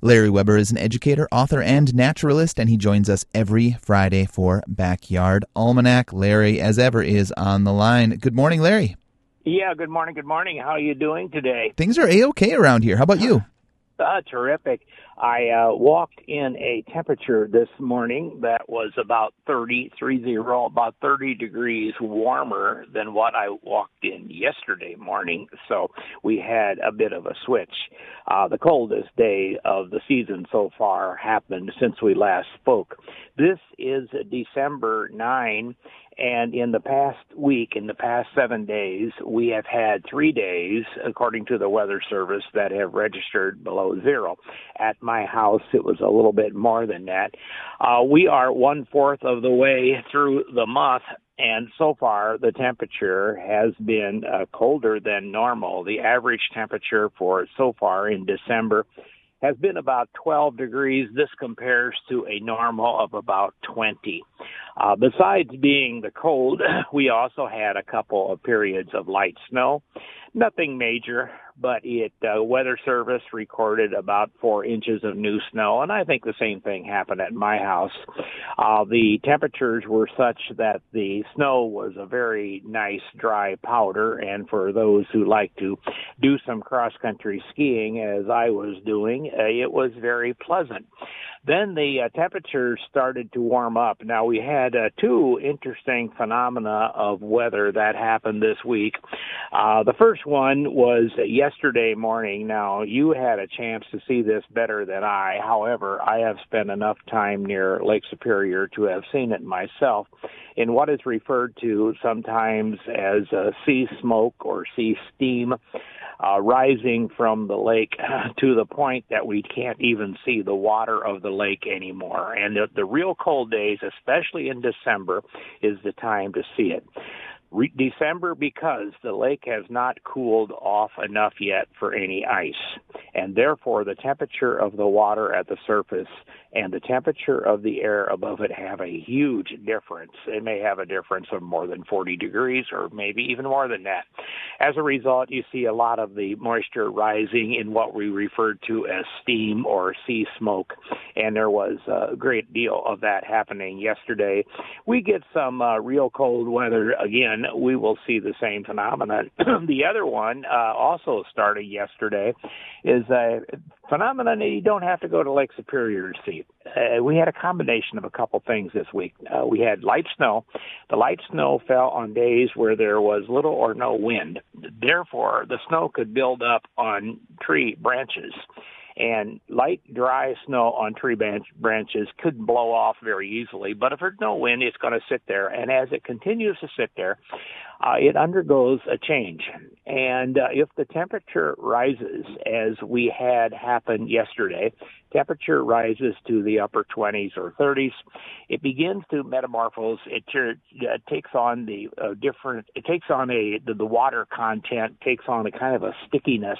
Larry Weber is an educator, author, and naturalist, and he joins us every Friday for Backyard Almanac. Larry, as ever, is on the line. Good morning, Larry. Yeah, good morning. Good morning. How are you doing today? Things are a okay around here. How about you? Uh, terrific. I uh, walked in a temperature this morning that was about 30, 30, about 30 degrees warmer than what I walked in yesterday morning. So we had a bit of a switch. Uh, the coldest day of the season so far happened since we last spoke. This is December 9, and in the past week, in the past seven days, we have had three days, according to the Weather Service, that have registered below zero. At my house, it was a little bit more than that. Uh, we are one fourth of the way through the month, and so far the temperature has been uh, colder than normal. The average temperature for so far in December has been about 12 degrees. This compares to a normal of about 20. Uh, besides being the cold, we also had a couple of periods of light snow. Nothing major, but it uh, Weather Service recorded about four inches of new snow, and I think the same thing happened at my house. Uh, the temperatures were such that the snow was a very nice dry powder, and for those who like to do some cross country skiing, as I was doing, uh, it was very pleasant. Then the uh, temperatures started to warm up. Now we had uh, two interesting phenomena of weather that happened this week. Uh, the first one was yesterday morning. Now you had a chance to see this better than I. However, I have spent enough time near Lake Superior to have seen it myself in what is referred to sometimes as uh, sea smoke or sea steam uh, rising from the lake to the point that we can't even see the water of the lake anymore. And the, the real cold days, especially in December, is the time to see it. Re- December because the lake has not cooled off enough yet for any ice, and therefore the temperature of the water at the surface and the temperature of the air above it have a huge difference. It may have a difference of more than 40 degrees or maybe even more than that. As a result, you see a lot of the moisture rising in what we refer to as steam or sea smoke, and there was a great deal of that happening yesterday. We get some uh, real cold weather again. We will see the same phenomenon. the other one, uh, also started yesterday, is a phenomenon that you don't have to go to Lake Superior to see. Uh, we had a combination of a couple things this week. Uh, we had light snow. The light snow fell on days where there was little or no wind. Therefore, the snow could build up on tree branches and light dry snow on tree branch, branches could blow off very easily. But if there's no wind it's going to sit there. And as it continues to sit there uh, it undergoes a change. And uh, if the temperature rises, as we had happen yesterday, temperature rises to the upper 20s or 30s, it begins to metamorphose. It, uh, takes on the uh, different, it takes on a, the, the water content takes on a kind of a stickiness.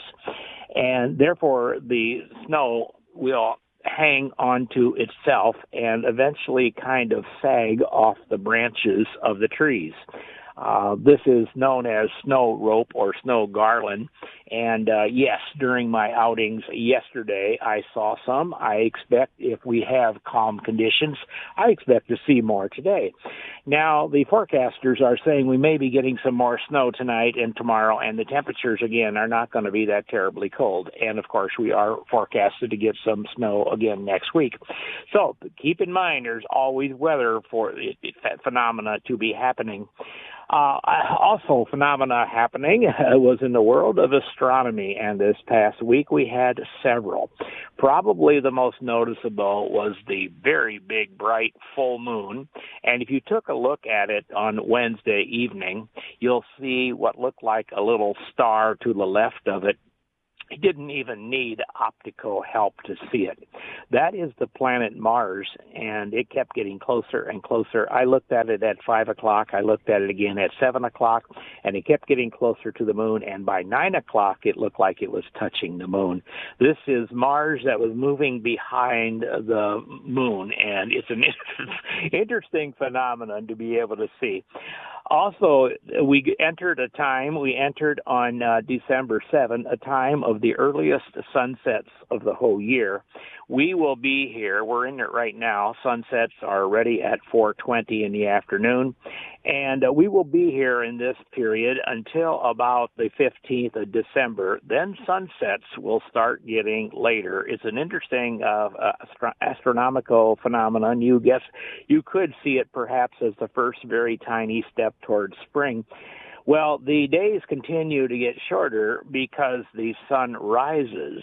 And therefore, the snow will hang onto itself and eventually kind of sag off the branches of the trees. Uh, this is known as snow rope or snow garland. And uh, yes, during my outings yesterday, I saw some. I expect if we have calm conditions, I expect to see more today. Now, the forecasters are saying we may be getting some more snow tonight and tomorrow, and the temperatures again are not going to be that terribly cold. And of course, we are forecasted to get some snow again next week. So keep in mind, there's always weather for phenomena to be happening. Uh, also, phenomena happening was in the world of astronomy, and this past week we had several. Probably the most noticeable was the very big, bright full moon. And if you took a look at it on Wednesday evening, you'll see what looked like a little star to the left of it he didn't even need optical help to see it. That is the planet Mars, and it kept getting closer and closer. I looked at it at 5 o'clock. I looked at it again at 7 o'clock, and it kept getting closer to the moon, and by 9 o'clock, it looked like it was touching the moon. This is Mars that was moving behind the moon, and it's an interesting phenomenon to be able to see. Also, we entered a time, we entered on uh, December 7, a time of the earliest sunsets of the whole year. We will be here, we're in it right now. Sunsets are already at 4:20 in the afternoon, and uh, we will be here in this period until about the 15th of December. Then sunsets will start getting later. It's an interesting uh, astro- astronomical phenomenon. You guess you could see it perhaps as the first very tiny step towards spring. Well, the days continue to get shorter because the sun rises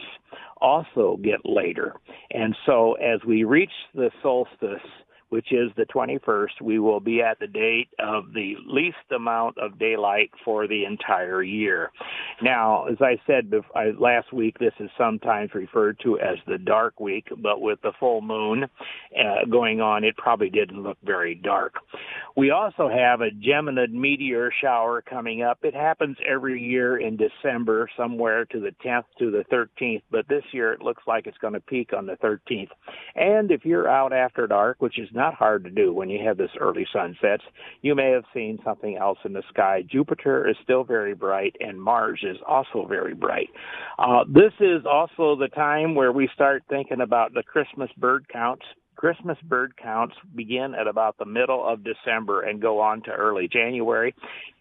also get later. And so as we reach the solstice, which is the 21st, we will be at the date of the least amount of daylight for the entire year. Now, as I said last week, this is sometimes referred to as the dark week, but with the full moon uh, going on, it probably didn't look very dark. We also have a Geminid meteor shower coming up. It happens every year in December, somewhere to the 10th to the 13th, but this year it looks like it's going to peak on the 13th. And if you're out after dark, which is not hard to do when you have this early sunsets. You may have seen something else in the sky. Jupiter is still very bright, and Mars is also very bright. Uh, this is also the time where we start thinking about the Christmas bird counts. Christmas bird counts begin at about the middle of December and go on to early January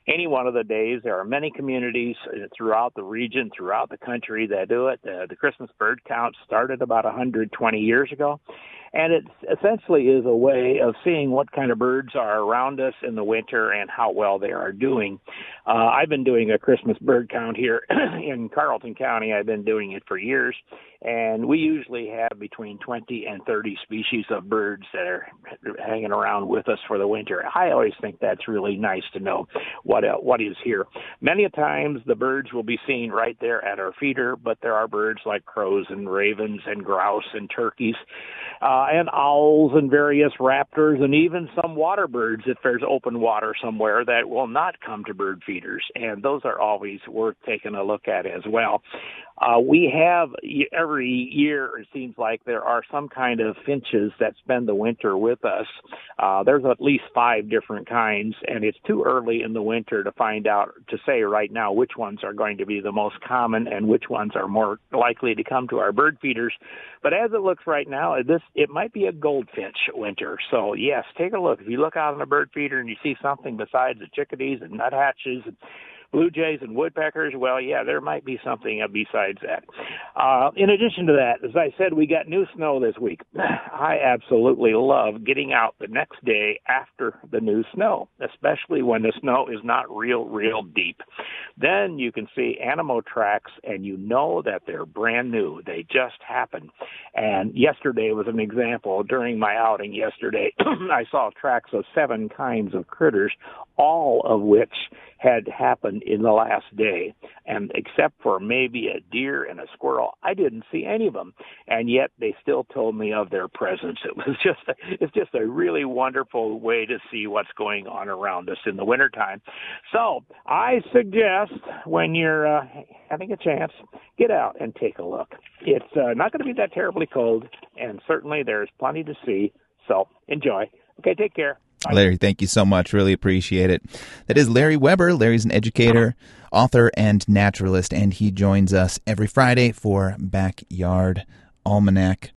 any one of the days. There are many communities uh, throughout the region, throughout the country that do it. Uh, the Christmas bird count started about 120 years ago, and it essentially is a way of seeing what kind of birds are around us in the winter and how well they are doing. Uh, I've been doing a Christmas bird count here in Carlton County. I've been doing it for years, and we usually have between 20 and 30 species of birds that are hanging around with us for the winter. I always think that's really nice to know what uh, what is here. Many times the birds will be seen right there at our feeder, but there are birds like crows and ravens and grouse and turkeys, uh, and owls and various raptors and even some water birds if there's open water somewhere that will not come to bird feeders, and those are always worth taking a look at as well. Uh, we have every year, it seems like there are some kind of finches that spend the winter with us. Uh, there's at least five different kinds, and it's too early in the winter to find out, to say right now which ones are going to be the most common and which ones are more likely to come to our bird feeders. But as it looks right now, this, it might be a goldfinch winter. So yes, take a look. If you look out on a bird feeder and you see something besides the chickadees and nuthatches and blue jays and woodpeckers, well, yeah, there might be something besides that. Uh, in addition to that, as I said, we got new snow this week. I absolutely love getting out the next day after the new snow, especially when the snow is not real, real deep. Then you can see animal tracks and you know that they're brand new. They just happened. And yesterday was an example. During my outing yesterday, I saw tracks of seven kinds of critters, all of which had happened in the last day. And except for maybe a deer and a squirrel, I didn't see any of them. And yet they still told me of their presence. It was just, a, it's just a really wonderful way to see what's going on around us in the wintertime. So I suggest when you're uh, having a chance, get out and take a look. It's uh, not going to be that terribly cold, and certainly there's plenty to see. So enjoy. Okay, take care. Larry, thank you so much. Really appreciate it. That is Larry Weber. Larry's an educator, author, and naturalist, and he joins us every Friday for Backyard Almanac.